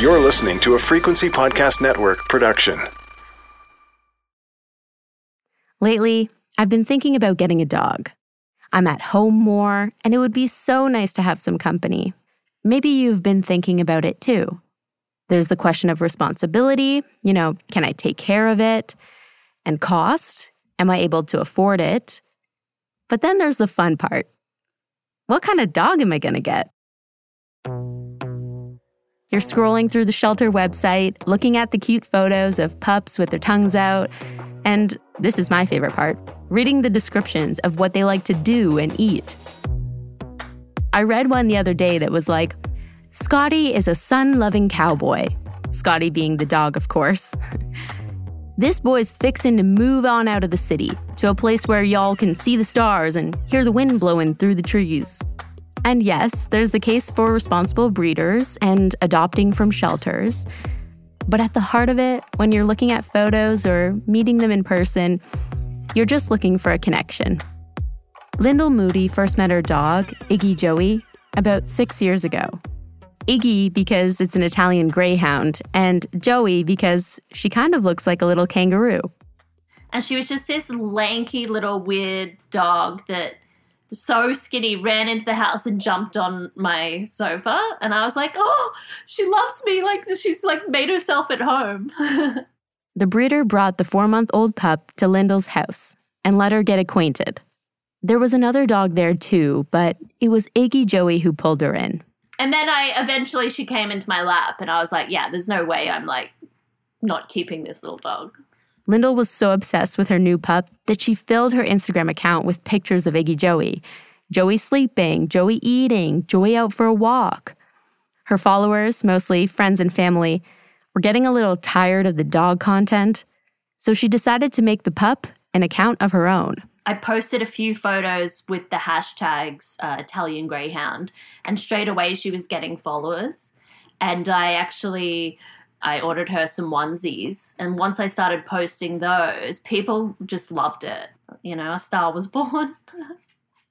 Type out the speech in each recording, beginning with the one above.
You're listening to a Frequency Podcast Network production. Lately, I've been thinking about getting a dog. I'm at home more, and it would be so nice to have some company. Maybe you've been thinking about it too. There's the question of responsibility. You know, can I take care of it? And cost. Am I able to afford it? But then there's the fun part. What kind of dog am I going to get? You're scrolling through the shelter website, looking at the cute photos of pups with their tongues out, and this is my favorite part reading the descriptions of what they like to do and eat. I read one the other day that was like, Scotty is a sun loving cowboy. Scotty being the dog, of course. this boy's fixin' to move on out of the city to a place where y'all can see the stars and hear the wind blowing through the trees. And yes, there's the case for responsible breeders and adopting from shelters. But at the heart of it, when you're looking at photos or meeting them in person, you're just looking for a connection. Lyndall Moody first met her dog, Iggy Joey, about six years ago. Iggy because it's an Italian greyhound, and Joey because she kind of looks like a little kangaroo. And she was just this lanky little weird dog that so skinny, ran into the house and jumped on my sofa. And I was like, oh, she loves me. Like, she's like made herself at home. the breeder brought the four month old pup to Lyndall's house and let her get acquainted. There was another dog there too, but it was Iggy Joey who pulled her in. And then I eventually she came into my lap and I was like, yeah, there's no way I'm like not keeping this little dog. Lyndall was so obsessed with her new pup that she filled her Instagram account with pictures of Iggy Joey. Joey sleeping, Joey eating, Joey out for a walk. Her followers, mostly friends and family, were getting a little tired of the dog content, so she decided to make the pup an account of her own. I posted a few photos with the hashtags uh, Italian Greyhound, and straight away she was getting followers. And I actually I ordered her some onesies. And once I started posting those, people just loved it. You know, a star was born.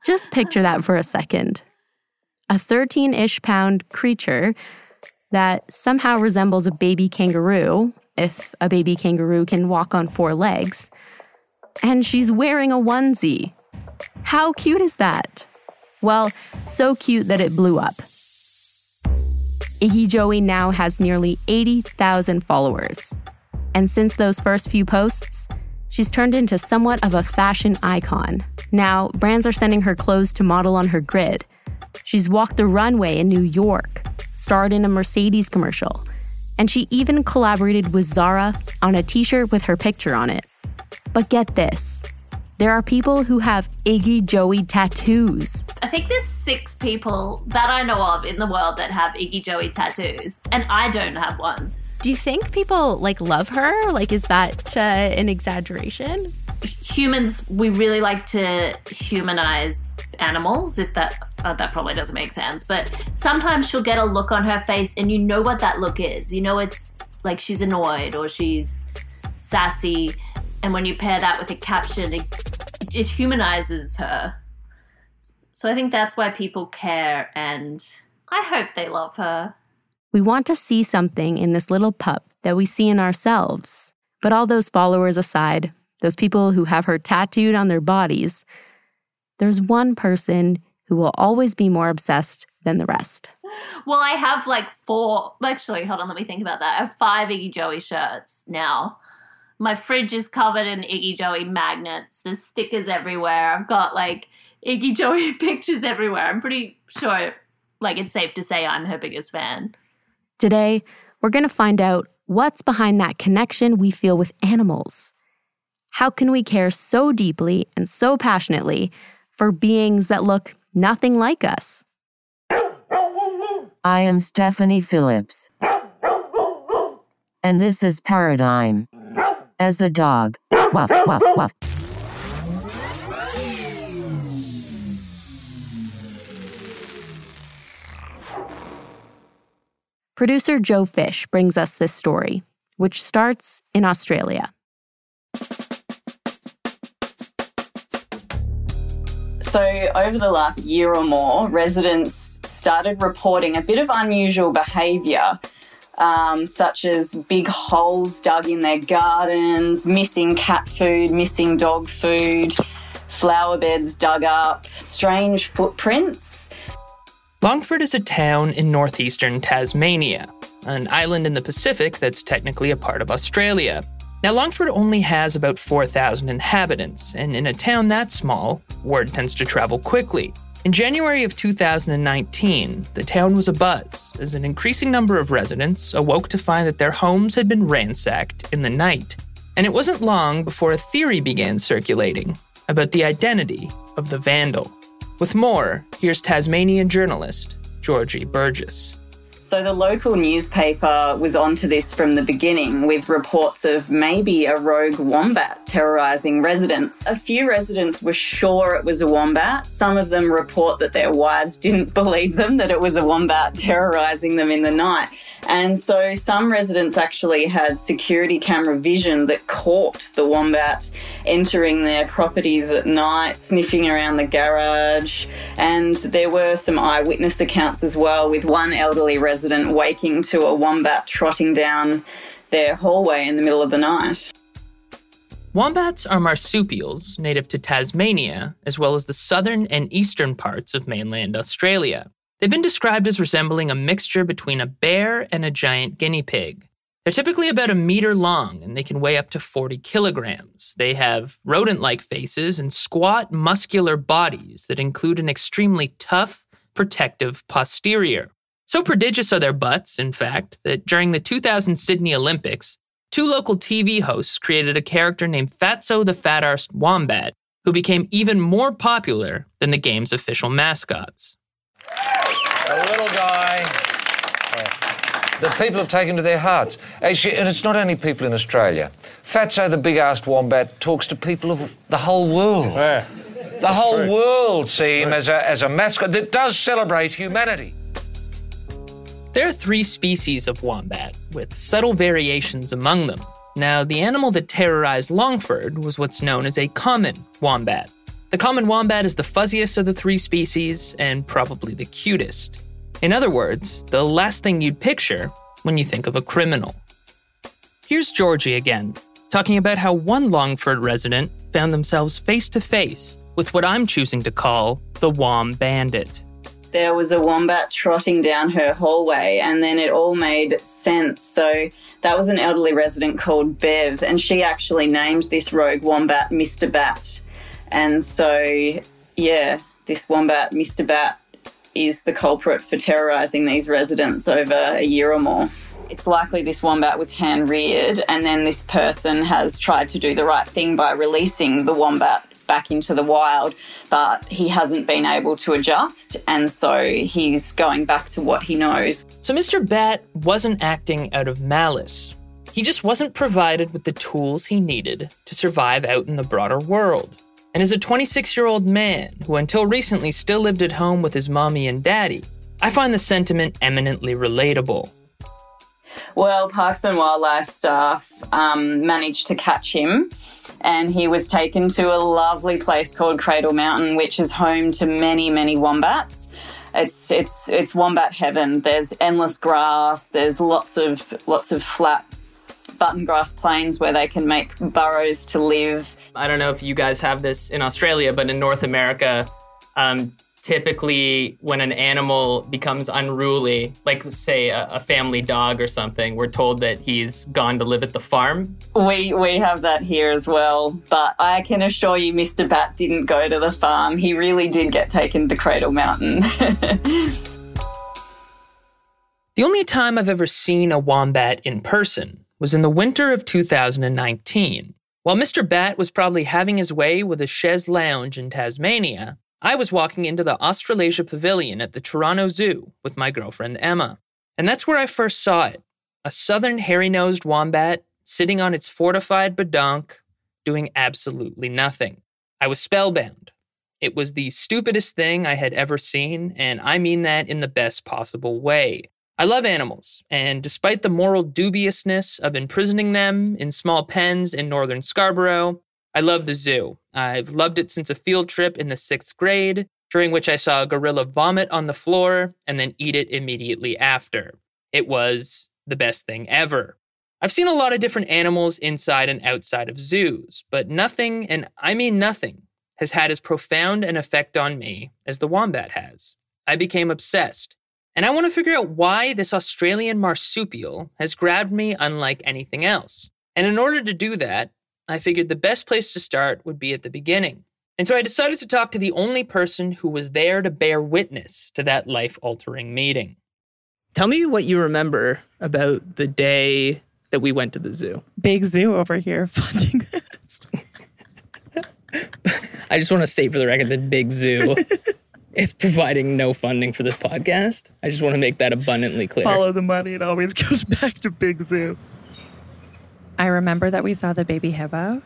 just picture that for a second. A 13 ish pound creature that somehow resembles a baby kangaroo, if a baby kangaroo can walk on four legs. And she's wearing a onesie. How cute is that? Well, so cute that it blew up. Iggy Joey now has nearly 80,000 followers. And since those first few posts, she's turned into somewhat of a fashion icon. Now, brands are sending her clothes to model on her grid. She's walked the runway in New York, starred in a Mercedes commercial, and she even collaborated with Zara on a t shirt with her picture on it. But get this there are people who have Iggy Joey tattoos. I think there's six people that I know of in the world that have Iggy Joey tattoos, and I don't have one. Do you think people like love her? Like, is that uh, an exaggeration? Humans, we really like to humanize animals. If that uh, that probably doesn't make sense, but sometimes she'll get a look on her face, and you know what that look is. You know, it's like she's annoyed or she's sassy and when you pair that with a caption, it, it humanizes her. So I think that's why people care, and I hope they love her. We want to see something in this little pup that we see in ourselves. But all those followers aside, those people who have her tattooed on their bodies, there's one person who will always be more obsessed than the rest. Well, I have like four, actually, hold on, let me think about that. I have five Iggy Joey shirts now. My fridge is covered in Iggy Joey magnets. There's stickers everywhere. I've got like Iggy Joey pictures everywhere. I'm pretty sure, like, it's safe to say I'm her biggest fan. Today, we're going to find out what's behind that connection we feel with animals. How can we care so deeply and so passionately for beings that look nothing like us? I am Stephanie Phillips. And this is Paradigm as a dog. Wuff, wuff, wuff. Producer Joe Fish brings us this story, which starts in Australia. So, over the last year or more, residents started reporting a bit of unusual behaviour um, such as big holes dug in their gardens, missing cat food, missing dog food, flower beds dug up, strange footprints. Longford is a town in northeastern Tasmania, an island in the Pacific that's technically a part of Australia. Now, Longford only has about 4,000 inhabitants, and in a town that small, word tends to travel quickly. In January of 2019, the town was abuzz as an increasing number of residents awoke to find that their homes had been ransacked in the night. And it wasn't long before a theory began circulating about the identity of the vandal. With more, here's Tasmanian journalist Georgie Burgess. So the local newspaper was onto this from the beginning with reports of maybe a rogue wombat terrorising residents. A few residents were sure it was a wombat. Some of them report that their wives didn't believe them that it was a wombat terrorising them in the night. And so some residents actually had security camera vision that caught the wombat entering their properties at night, sniffing around the garage. And there were some eyewitness accounts as well, with one elderly resident waking to a wombat trotting down their hallway in the middle of the night. Wombats are marsupials native to Tasmania, as well as the southern and eastern parts of mainland Australia. They've been described as resembling a mixture between a bear and a giant guinea pig. They're typically about a meter long and they can weigh up to 40 kilograms. They have rodent like faces and squat, muscular bodies that include an extremely tough, protective posterior. So prodigious are their butts, in fact, that during the 2000 Sydney Olympics, two local TV hosts created a character named Fatso the Fat Arsed Wombat, who became even more popular than the game's official mascots. A little guy that people have taken to their hearts. Actually, and it's not only people in Australia. Fatso the big arsed wombat talks to people of the whole world. Yeah. The whole true. world see him as a, as a mascot that does celebrate humanity. There are three species of wombat, with subtle variations among them. Now, the animal that terrorized Longford was what's known as a common wombat. The common wombat is the fuzziest of the three species and probably the cutest. In other words, the last thing you'd picture when you think of a criminal. Here's Georgie again, talking about how one Longford resident found themselves face to face with what I'm choosing to call the Wom Bandit. There was a wombat trotting down her hallway, and then it all made sense. So that was an elderly resident called Bev, and she actually named this rogue wombat Mr. Bat. And so, yeah, this wombat, Mr. Bat, is the culprit for terrorising these residents over a year or more. It's likely this wombat was hand reared, and then this person has tried to do the right thing by releasing the wombat back into the wild, but he hasn't been able to adjust, and so he's going back to what he knows. So Mr. Bat wasn't acting out of malice. He just wasn't provided with the tools he needed to survive out in the broader world. And as a 26 year old man who until recently still lived at home with his mommy and daddy, I find the sentiment eminently relatable. Well, Parks and Wildlife staff um, managed to catch him, and he was taken to a lovely place called Cradle Mountain, which is home to many, many wombats. It's it's it's wombat heaven. There's endless grass. There's lots of lots of flat button grass plains where they can make burrows to live. I don't know if you guys have this in Australia, but in North America, um, typically when an animal becomes unruly, like say a, a family dog or something, we're told that he's gone to live at the farm. We we have that here as well, but I can assure you, Mr. Bat didn't go to the farm. He really did get taken to Cradle Mountain. The only time I've ever seen a wombat in person was in the winter of 2019. While Mr. Bat was probably having his way with a chaise lounge in Tasmania, I was walking into the Australasia Pavilion at the Toronto Zoo with my girlfriend Emma. And that's where I first saw it a southern hairy nosed wombat sitting on its fortified badonk, doing absolutely nothing. I was spellbound. It was the stupidest thing I had ever seen, and I mean that in the best possible way. I love animals, and despite the moral dubiousness of imprisoning them in small pens in northern Scarborough, I love the zoo. I've loved it since a field trip in the sixth grade, during which I saw a gorilla vomit on the floor and then eat it immediately after. It was the best thing ever. I've seen a lot of different animals inside and outside of zoos, but nothing, and I mean nothing, has had as profound an effect on me as the wombat has. I became obsessed. And I want to figure out why this Australian marsupial has grabbed me unlike anything else. And in order to do that, I figured the best place to start would be at the beginning. And so I decided to talk to the only person who was there to bear witness to that life altering meeting. Tell me what you remember about the day that we went to the zoo. Big zoo over here funding this. I just want to state for the record that Big Zoo is providing no funding for this podcast. I just want to make that abundantly clear. Follow the money. It always goes back to Big Zoo. I remember that we saw the baby hippo,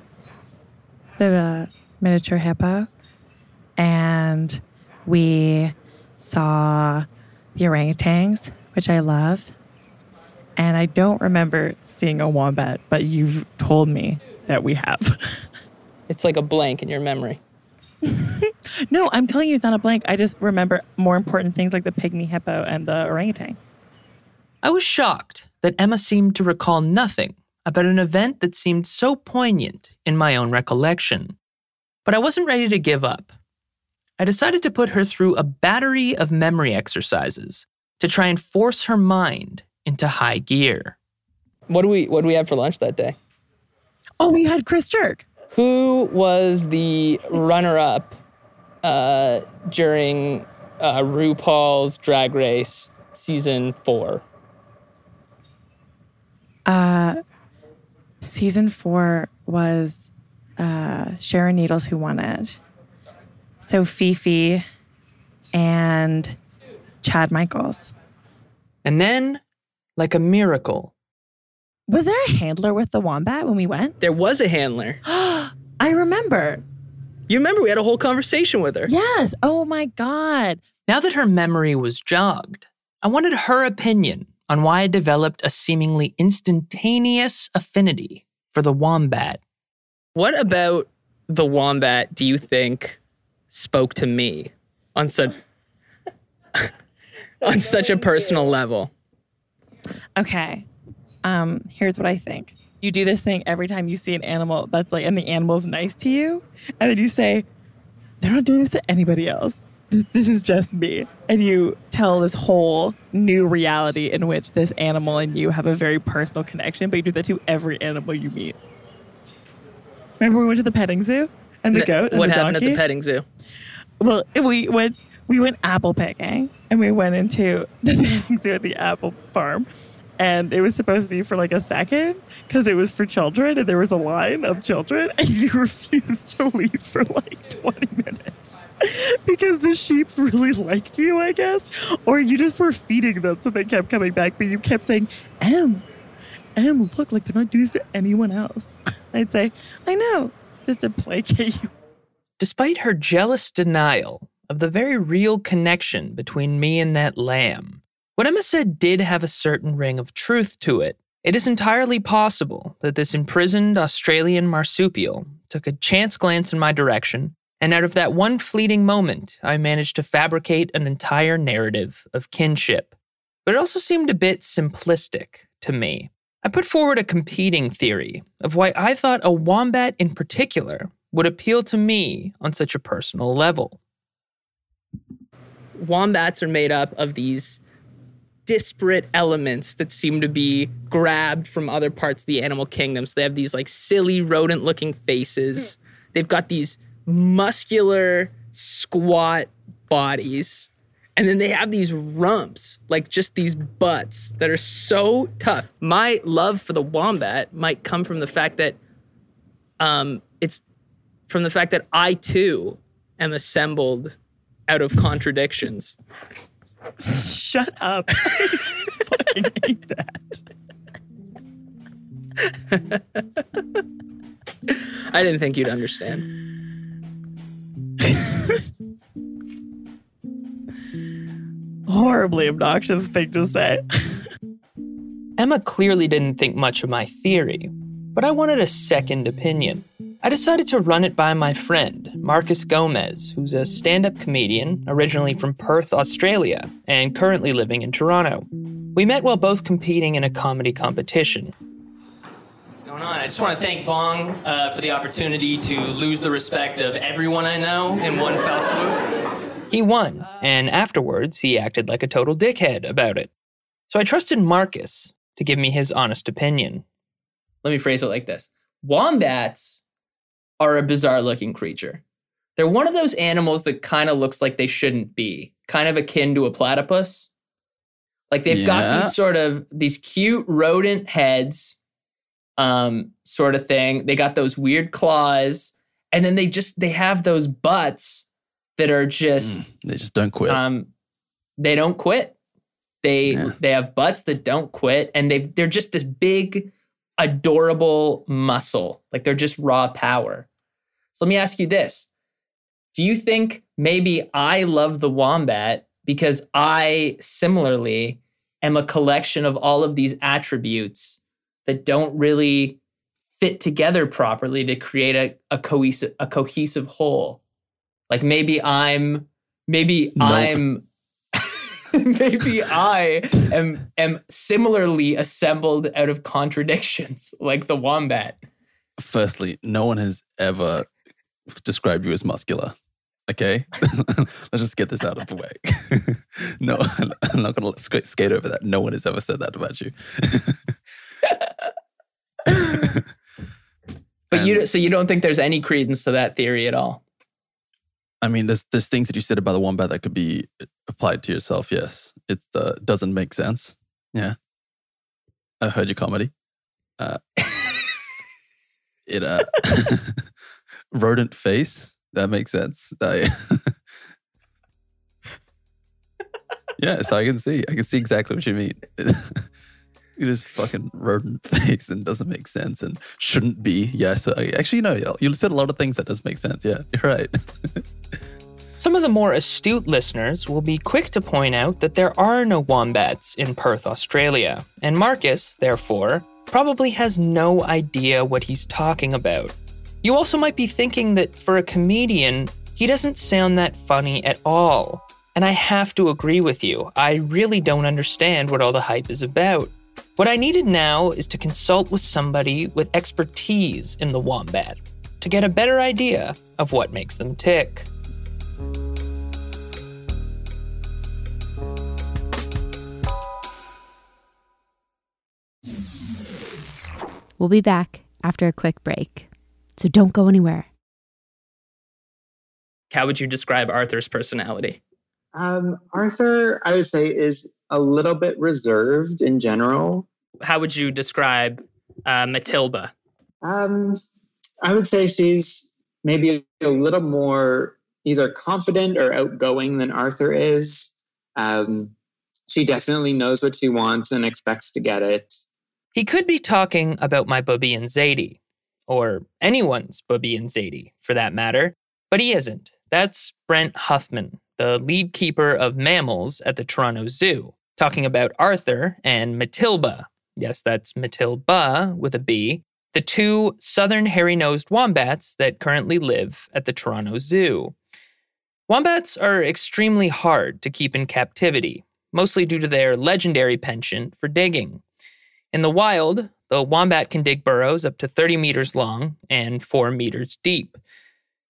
the uh, miniature hippo, and we saw the orangutans, which I love. And I don't remember seeing a wombat, but you've told me that we have. It's like a blank in your memory. no, I'm telling you, it's not a blank. I just remember more important things like the pygmy hippo and the orangutan. I was shocked that Emma seemed to recall nothing about an event that seemed so poignant in my own recollection. But I wasn't ready to give up. I decided to put her through a battery of memory exercises to try and force her mind into high gear. What do we what do we have for lunch that day? Oh, we had Chris Jerk. Who was the runner-up uh, during uh, RuPaul's Drag Race season four? Uh, season four was uh, Sharon Needles who won it. So Phi Phi and Chad Michaels. And then, like a miracle, Was there a handler with the wombat when we went? there was a handler. I remember. You remember we had a whole conversation with her. Yes. Oh my God. Now that her memory was jogged, I wanted her opinion on why I developed a seemingly instantaneous affinity for the wombat. What about the wombat do you think spoke to me on such on such a personal level? Okay. Um, here's what I think. You do this thing every time you see an animal that's like, and the animal's nice to you, and then you say, they're not doing this to anybody else. This, is just me. And you tell this whole new reality in which this animal and you have a very personal connection, but you do that to every animal you meet. Remember we went to the petting zoo and the goat and what the happened donkey? at the petting zoo? Well, we went we went apple picking and we went into the petting zoo at the apple farm. And it was supposed to be for like a second because it was for children and there was a line of children and you refused to leave for like 20 minutes because the sheep really liked you, I guess. Or you just were feeding them so they kept coming back, but you kept saying, Em, Em, look, like they're not doing this to anyone else. I'd say, I know, just to placate you. Despite her jealous denial of the very real connection between me and that lamb, what Emma said did have a certain ring of truth to it. It is entirely possible that this imprisoned Australian marsupial took a chance glance in my direction, and out of that one fleeting moment, I managed to fabricate an entire narrative of kinship. But it also seemed a bit simplistic to me. I put forward a competing theory of why I thought a wombat in particular would appeal to me on such a personal level. Wombats are made up of these disparate elements that seem to be grabbed from other parts of the animal kingdom. So they have these like silly rodent looking faces. Hmm. They've got these muscular, squat bodies. And then they have these rumps, like just these butts that are so tough. My love for the wombat might come from the fact that um, it's from the fact that I too am assembled out of contradictions. Shut up. I hate that. I didn't think you'd understand. Horribly obnoxious thing to say. Emma clearly didn't think much of my theory, but I wanted a second opinion. I decided to run it by my friend, Marcus Gomez, who's a stand up comedian originally from Perth, Australia, and currently living in Toronto. We met while both competing in a comedy competition. What's going on? I just want to thank Bong uh, for the opportunity to lose the respect of everyone I know in one fell swoop. He won, and afterwards, he acted like a total dickhead about it. So I trusted Marcus to give me his honest opinion. Let me phrase it like this Wombats are a bizarre looking creature. They're one of those animals that kind of looks like they shouldn't be, kind of akin to a platypus. Like they've got these sort of these cute rodent heads, um, sort of thing. They got those weird claws, and then they just they have those butts that are just Mm, they just don't quit. um, they don't quit. They Yeah. they have butts that don't quit, and they they're just this big, adorable muscle. Like they're just raw power. So let me ask you this: Do you think maybe I love the wombat because I similarly am a collection of all of these attributes that don't really fit together properly to create a, a cohesive a cohesive whole? Like maybe I'm maybe No. I'm maybe I am am similarly assembled out of contradictions, like the wombat. Firstly, no one has ever described you as muscular. Okay, let's just get this out of the way. no, I'm not going to skate over that. No one has ever said that about you. But you And- so you don't think there's any credence to that theory at all? I mean, there's there's things that you said about the wombat that could be applied to yourself. Yes, it uh, doesn't make sense. Yeah, I heard your comedy. Uh, it uh, rodent face that makes sense. I, yeah, so I can see I can see exactly what you mean. It is fucking rodent face and doesn't make sense and shouldn't be. Yes, I, uh, actually, no, you said a lot of things that doesn't make sense. Yeah, you're right. Some of the more astute listeners will be quick to point out that there are no wombats in Perth, Australia, and Marcus, therefore, probably has no idea what he's talking about. You also might be thinking that for a comedian, he doesn't sound that funny at all. And I have to agree with you, I really don't understand what all the hype is about. What I needed now is to consult with somebody with expertise in the wombat to get a better idea of what makes them tick. We'll be back after a quick break. So don't go anywhere. How would you describe Arthur's personality? Um, Arthur, I would say, is a little bit reserved in general. How would you describe uh, Matilda? Um, I would say she's maybe a little more either confident or outgoing than Arthur is. Um, she definitely knows what she wants and expects to get it. He could be talking about my Bubby and Zadie, or anyone's Bubby and Zadie, for that matter, but he isn't. That's Brent Huffman, the lead keeper of mammals at the Toronto Zoo, talking about Arthur and Matilda. Yes, that's Matilba with a B, the two southern hairy nosed wombats that currently live at the Toronto Zoo. Wombats are extremely hard to keep in captivity, mostly due to their legendary penchant for digging. In the wild, the wombat can dig burrows up to 30 meters long and 4 meters deep.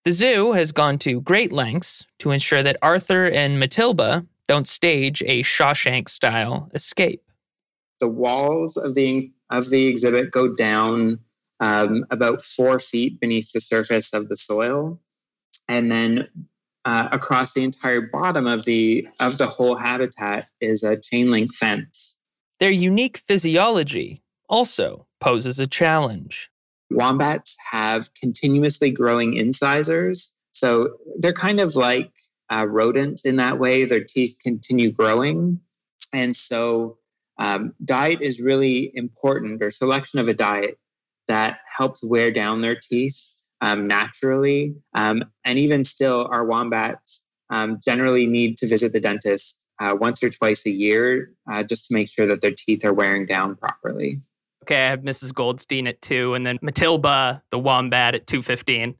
The zoo has gone to great lengths to ensure that Arthur and Matilda don't stage a Shawshank style escape. The walls of the of the exhibit go down um, about four feet beneath the surface of the soil, and then uh, across the entire bottom of the of the whole habitat is a chain link fence. Their unique physiology also poses a challenge. Wombats have continuously growing incisors, so they're kind of like uh, rodents in that way. Their teeth continue growing, and so um, diet is really important, or selection of a diet that helps wear down their teeth um, naturally. Um, and even still, our wombats um, generally need to visit the dentist uh, once or twice a year uh, just to make sure that their teeth are wearing down properly. Okay, I have Mrs. Goldstein at two, and then Matilda, the wombat, at two fifteen.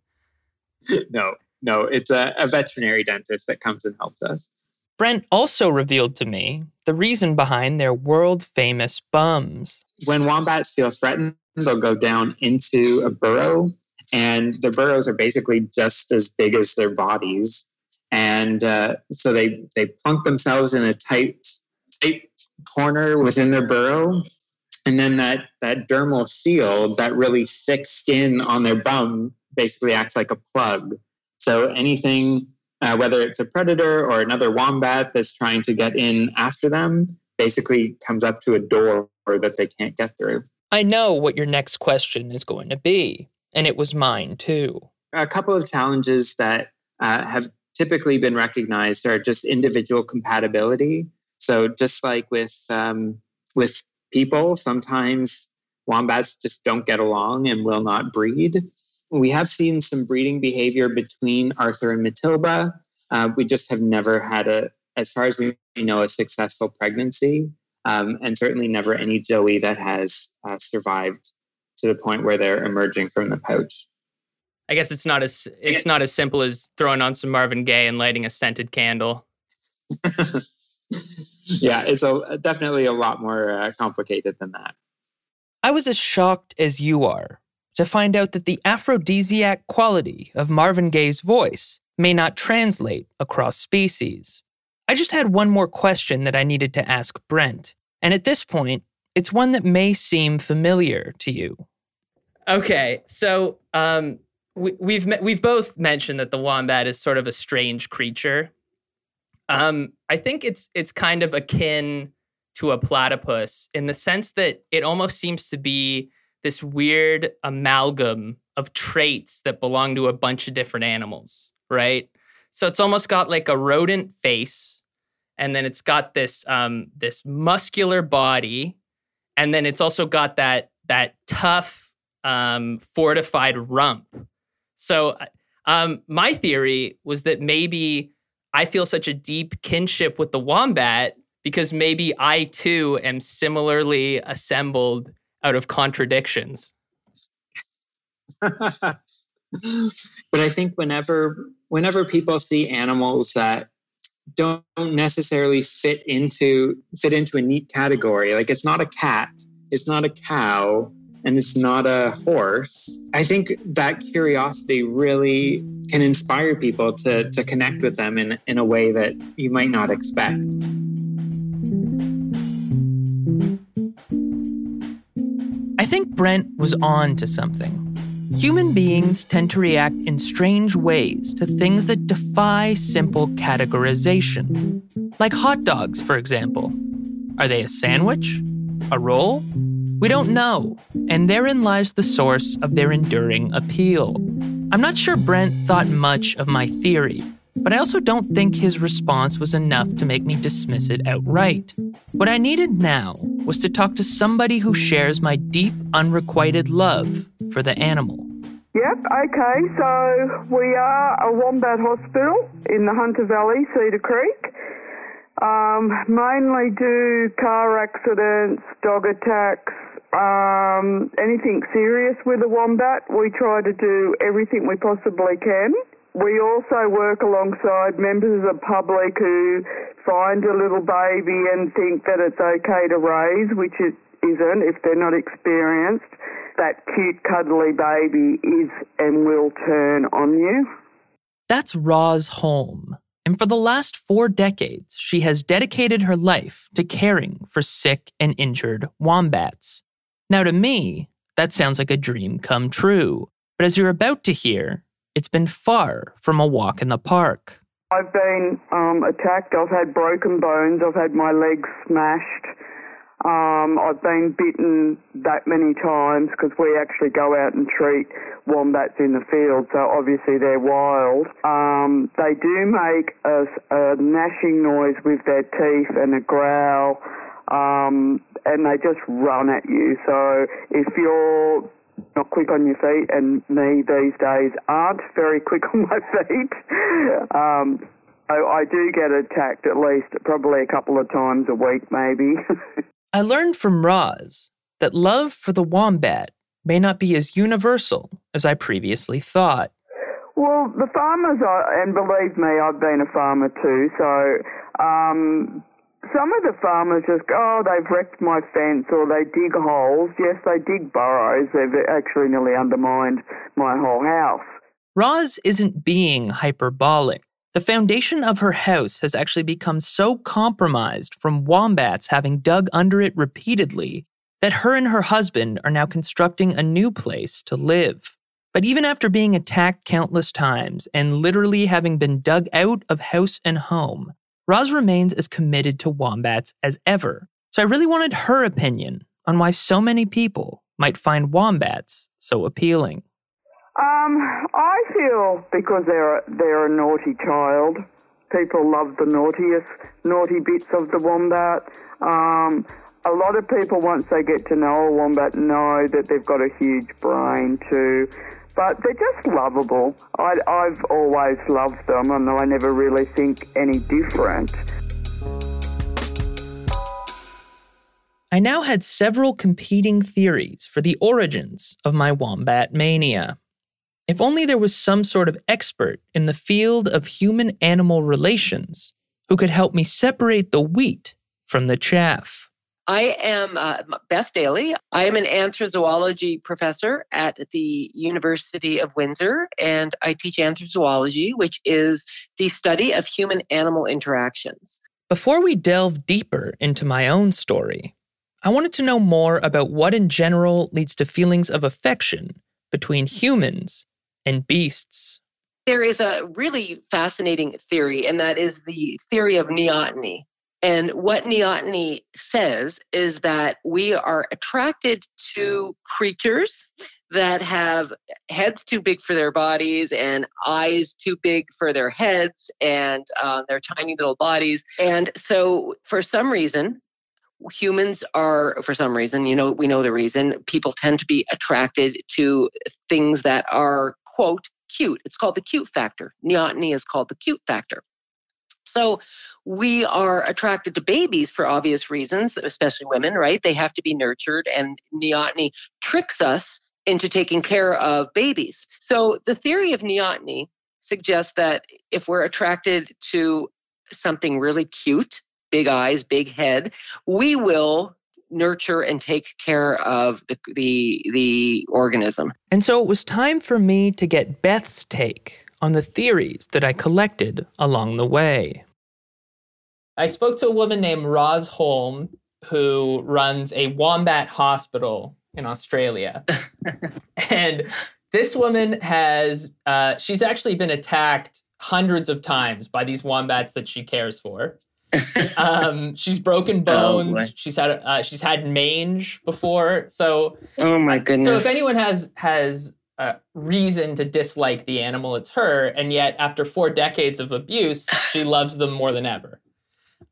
no, no, it's a, a veterinary dentist that comes and helps us. Brent also revealed to me the reason behind their world famous bums. When wombats feel threatened, they'll go down into a burrow, and the burrows are basically just as big as their bodies. And uh, so they, they plunk themselves in a tight, tight corner within their burrow. And then that, that dermal shield, that really thick skin on their bum, basically acts like a plug. So anything, uh, whether it's a predator or another wombat that's trying to get in after them, basically comes up to a door that they can't get through. I know what your next question is going to be, and it was mine too. A couple of challenges that uh, have typically been recognized are just individual compatibility. So just like with um, with people, sometimes wombats just don't get along and will not breed. We have seen some breeding behavior between Arthur and Matilda. Uh, we just have never had a, as far as we know, a successful pregnancy, um, and certainly never any joey that has uh, survived to the point where they're emerging from the pouch. I guess it's not as it's not as simple as throwing on some Marvin Gaye and lighting a scented candle. yeah, it's a, definitely a lot more uh, complicated than that. I was as shocked as you are to find out that the aphrodisiac quality of Marvin Gaye's voice may not translate across species. I just had one more question that I needed to ask Brent, and at this point, it's one that may seem familiar to you. Okay, so um, we, we've we've both mentioned that the wombat is sort of a strange creature. Um, I think it's it's kind of akin to a platypus in the sense that it almost seems to be this weird amalgam of traits that belong to a bunch of different animals, right? So it's almost got like a rodent face, and then it's got this um, this muscular body, and then it's also got that that tough um, fortified rump. So um, my theory was that maybe I feel such a deep kinship with the wombat because maybe I too am similarly assembled out of contradictions. but I think whenever whenever people see animals that don't necessarily fit into fit into a neat category, like it's not a cat, it's not a cow, and it's not a horse. I think that curiosity really can inspire people to, to connect with them in, in a way that you might not expect. Brent was on to something. Human beings tend to react in strange ways to things that defy simple categorization. Like hot dogs, for example. Are they a sandwich? A roll? We don't know, and therein lies the source of their enduring appeal. I'm not sure Brent thought much of my theory, but I also don't think his response was enough to make me dismiss it outright. What I needed now was to talk to somebody who shares my deep, unrequited love for the animal. Yep, okay, so we are a wombat hospital in the Hunter Valley, Cedar Creek. Um, mainly do car accidents, dog attacks, um, anything serious with a wombat, we try to do everything we possibly can. We also work alongside members of the public who find a little baby and think that it's okay to raise, which it isn't if they're not experienced. That cute, cuddly baby is and will turn on you. That's Roz Holm. And for the last four decades, she has dedicated her life to caring for sick and injured wombats. Now, to me, that sounds like a dream come true. But as you're about to hear, it's been far from a walk in the park. I've been um, attacked. I've had broken bones. I've had my legs smashed. Um, I've been bitten that many times because we actually go out and treat wombats in the field, so obviously they're wild. Um, they do make a, a gnashing noise with their teeth and a growl um, and they just run at you. So if you're not quick on your feet, and me these days aren't very quick on my feet, um, I, I do get attacked at least probably a couple of times a week, maybe. I learned from Roz that love for the wombat may not be as universal as I previously thought. Well, the farmers, are, and believe me, I've been a farmer too, so Um, some of the farmers just go, oh, they've wrecked my fence or they dig holes. Yes, they dig burrows. They've actually nearly undermined my whole house. Roz isn't being hyperbolic. The foundation of her house has actually become so compromised from wombats having dug under it repeatedly that her and her husband are now constructing a new place to live. But even after being attacked countless times and literally having been dug out of house and home, Roz remains as committed to wombats as ever. So I really wanted her opinion on why so many people might find wombats so appealing. Um, I feel because they're they're a naughty child. People love the naughtiest naughty bits of the wombat. Um, a lot of people, once they get to know a wombat, know that they've got a huge brain too. But they're just lovable. I, I've always loved them, and I never really think any different. I now had several competing theories for the origins of my wombat mania. If only there was some sort of expert in the field of human animal relations who could help me separate the wheat from the chaff. I am uh, Beth Daly. I am an anthrozoology professor at the University of Windsor, and I teach anthrozoology, which is the study of human animal interactions. Before we delve deeper into my own story, I wanted to know more about what in general leads to feelings of affection between humans and beasts. There is a really fascinating theory, and that is the theory of neoteny. And what neoteny says is that we are attracted to creatures that have heads too big for their bodies and eyes too big for their heads and uh, their tiny little bodies. And so, for some reason, humans are, for some reason, you know, we know the reason, people tend to be attracted to things that are, quote, cute. It's called the cute factor. Neoteny is called the cute factor. So we are attracted to babies for obvious reasons, especially women, right? They have to be nurtured, and neoteny tricks us into taking care of babies. So the theory of neoteny suggests that if we're attracted to something really cute, big eyes, big head, we will nurture and take care of the, the, the organism. And so it was time for me to get Beth's take on the theories that I collected along the way. I spoke to a woman named Roz Holm who runs a wombat hospital in Australia. and this woman has, uh, she's actually been attacked hundreds of times by these wombats that she cares for. um, she's broken oh, bones. Oh, she's had uh, she's had mange before. So oh my goodness. So if anyone has has uh, reason to dislike the animal, it's her. And yet, after four decades of abuse, she loves them more than ever.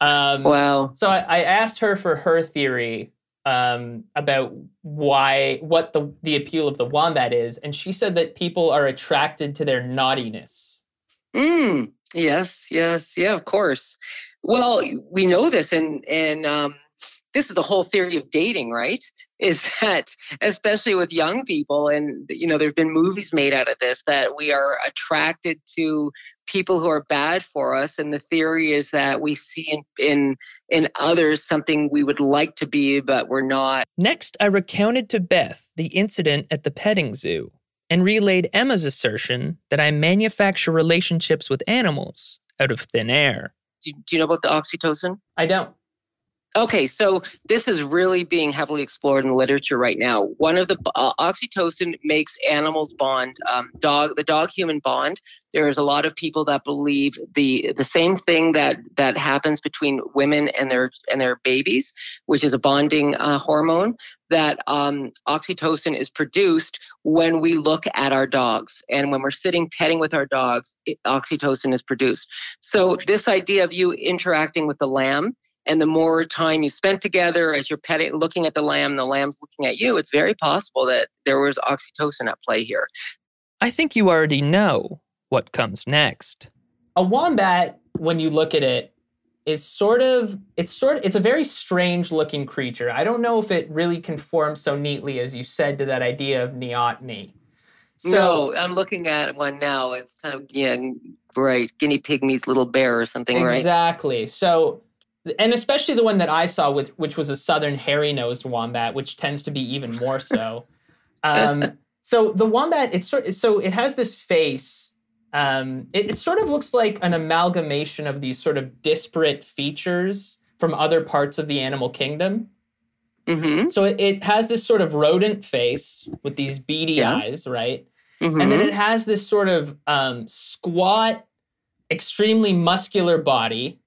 Um, wow. So I, I, asked her for her theory um, about why, what the, the appeal of the wombat is. And she said that people are attracted to their naughtiness. Mm, yes, yes, yeah, of course. Well, we know this, and and um, this is the whole theory of dating, right? Is that especially with young people, and you know, there've been movies made out of this that we are attracted to people who are bad for us, and the theory is that we see in in, in others something we would like to be, but we're not. Next, I recounted to Beth the incident at the petting zoo and relayed Emma's assertion that I manufacture relationships with animals out of thin air. Do, you know about the oxytocin? I don't. Okay, so this is really being heavily explored in the literature right now. One of the uh, oxytocin makes animals bond, um, dog the dog human bond. There is a lot of people that believe the the same thing that that happens between women and their and their babies, which is a bonding uh, hormone. That um, oxytocin is produced when we look at our dogs and when we're sitting petting with our dogs, it, oxytocin is produced. So this idea of you interacting with the lamb and the more time you spent together as you're petting, looking at the lamb, the lamb's looking at you, it's very possible that there was oxytocin at play here. I think you already know what comes next. A wombat, when you look at it, is sort of it's sort of, it's a very strange looking creature. I don't know if it really conforms so neatly as you said to that idea of neoteny. no, I'm looking at one now. It's kind of yeah, right. Guinea pig meets little bear or something, right? Exactly. So, and especially the one that I saw, with which was a southern hairy-nosed wombat, which tends to be even more so. um, so the wombat, it's sort so it has this face. Um, it, it sort of looks like an amalgamation of these sort of disparate features from other parts of the animal kingdom. Mm-hmm. So it, it has this sort of rodent face with these beady Yeah. eyes, right? Mhm. And then it has this sort of um, squat, extremely muscular body.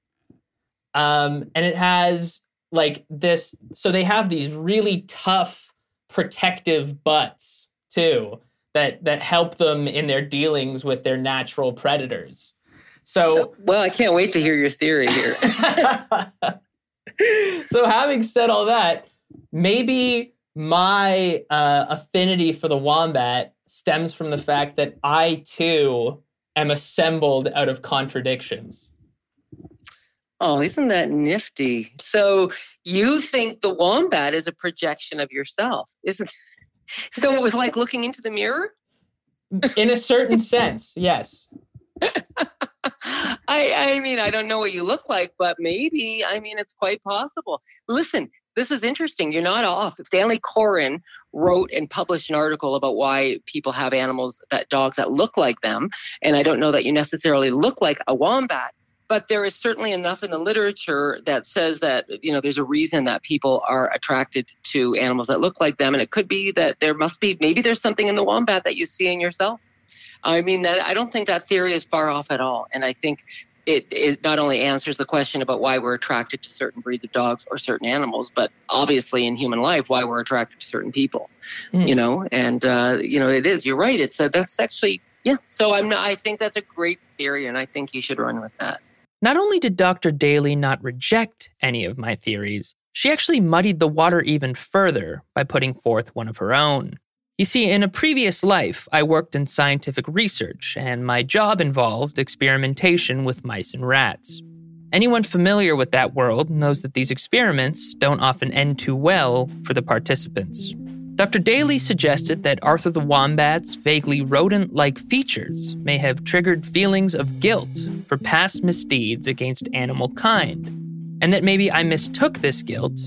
Um, and it has like this. So they have these really tough, protective butts too that that help them in their dealings with their natural predators. So well, I can't wait to hear your theory here. so having said all that, maybe my uh, affinity for the wombat stems from the fact that I too am assembled out of contradictions. Oh, isn't that nifty? So you think the wombat is a projection of yourself, isn't? So it was like looking into the mirror. In a certain sense, yes. I, I mean, I don't know what you look like, but maybe. I mean, it's quite possible. Listen, this is interesting. You're not off. Stanley Coren wrote and published an article about why people have animals that dogs that look like them, and I don't know that you necessarily look like a wombat. But there is certainly enough in the literature that says that you know there's a reason that people are attracted to animals that look like them, and it could be that there must be maybe there's something in the wombat that you see in yourself. I mean, that I don't think that theory is far off at all, and I think it, it not only answers the question about why we're attracted to certain breeds of dogs or certain animals, but obviously in human life why we're attracted to certain people. Mm. You know, and uh, you know it is. You're right. It's a, that's actually yeah. So I'm not, I think that's a great theory, and I think you should run with that. Not only did Dr. Daly not reject any of my theories, she actually muddied the water even further by putting forth one of her own. You see, in a previous life, I worked in scientific research, and my job involved experimentation with mice and rats. Anyone familiar with that world knows that these experiments don't often end too well for the participants. Dr. Daly suggested that Arthur the Wombat's vaguely rodent like features may have triggered feelings of guilt for past misdeeds against animal kind, and that maybe I mistook this guilt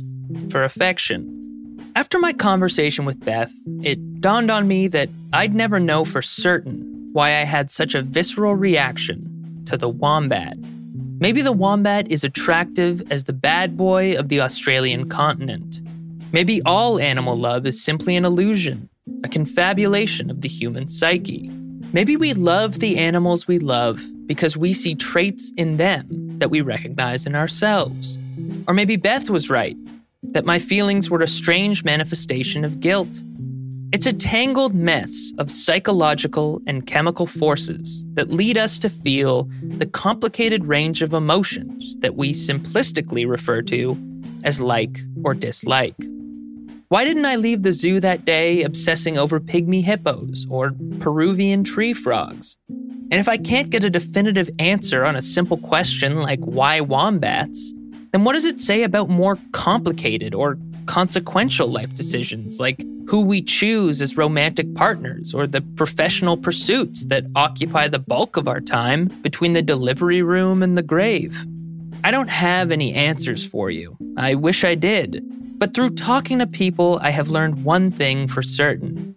for affection. After my conversation with Beth, it dawned on me that I'd never know for certain why I had such a visceral reaction to the wombat. Maybe the wombat is attractive as the bad boy of the Australian continent. Maybe all animal love is simply an illusion, a confabulation of the human psyche. Maybe we love the animals we love because we see traits in them that we recognize in ourselves. Or maybe Beth was right, that my feelings were a strange manifestation of guilt. It's a tangled mess of psychological and chemical forces that lead us to feel the complicated range of emotions that we simplistically refer to as like or dislike. Why didn't I leave the zoo that day obsessing over pygmy hippos or Peruvian tree frogs? And if I can't get a definitive answer on a simple question like why wombats, then what does it say about more complicated or consequential life decisions like who we choose as romantic partners or the professional pursuits that occupy the bulk of our time between the delivery room and the grave? I don't have any answers for you. I wish I did. But through talking to people, I have learned one thing for certain.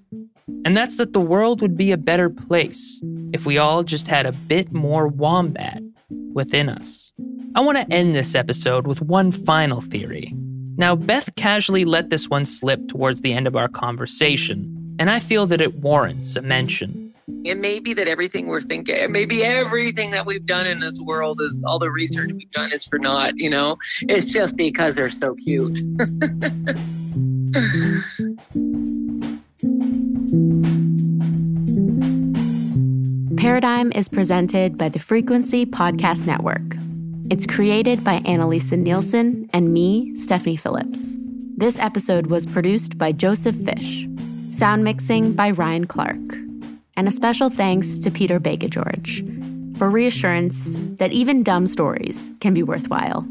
And that's that the world would be a better place if we all just had a bit more wombat within us. I want to end this episode with one final theory. Now, Beth casually let this one slip towards the end of our conversation, and I feel that it warrants a mention. It may be that everything we're thinking, maybe everything that we've done in this world is all the research we've done is for naught, you know? It's just because they're so cute. Paradigm is presented by the Frequency Podcast Network. It's created by Annalisa Nielsen and me, Stephanie Phillips. This episode was produced by Joseph Fish, sound mixing by Ryan Clark, and a special thanks to Peter Bega George for reassurance that even dumb stories can be worthwhile.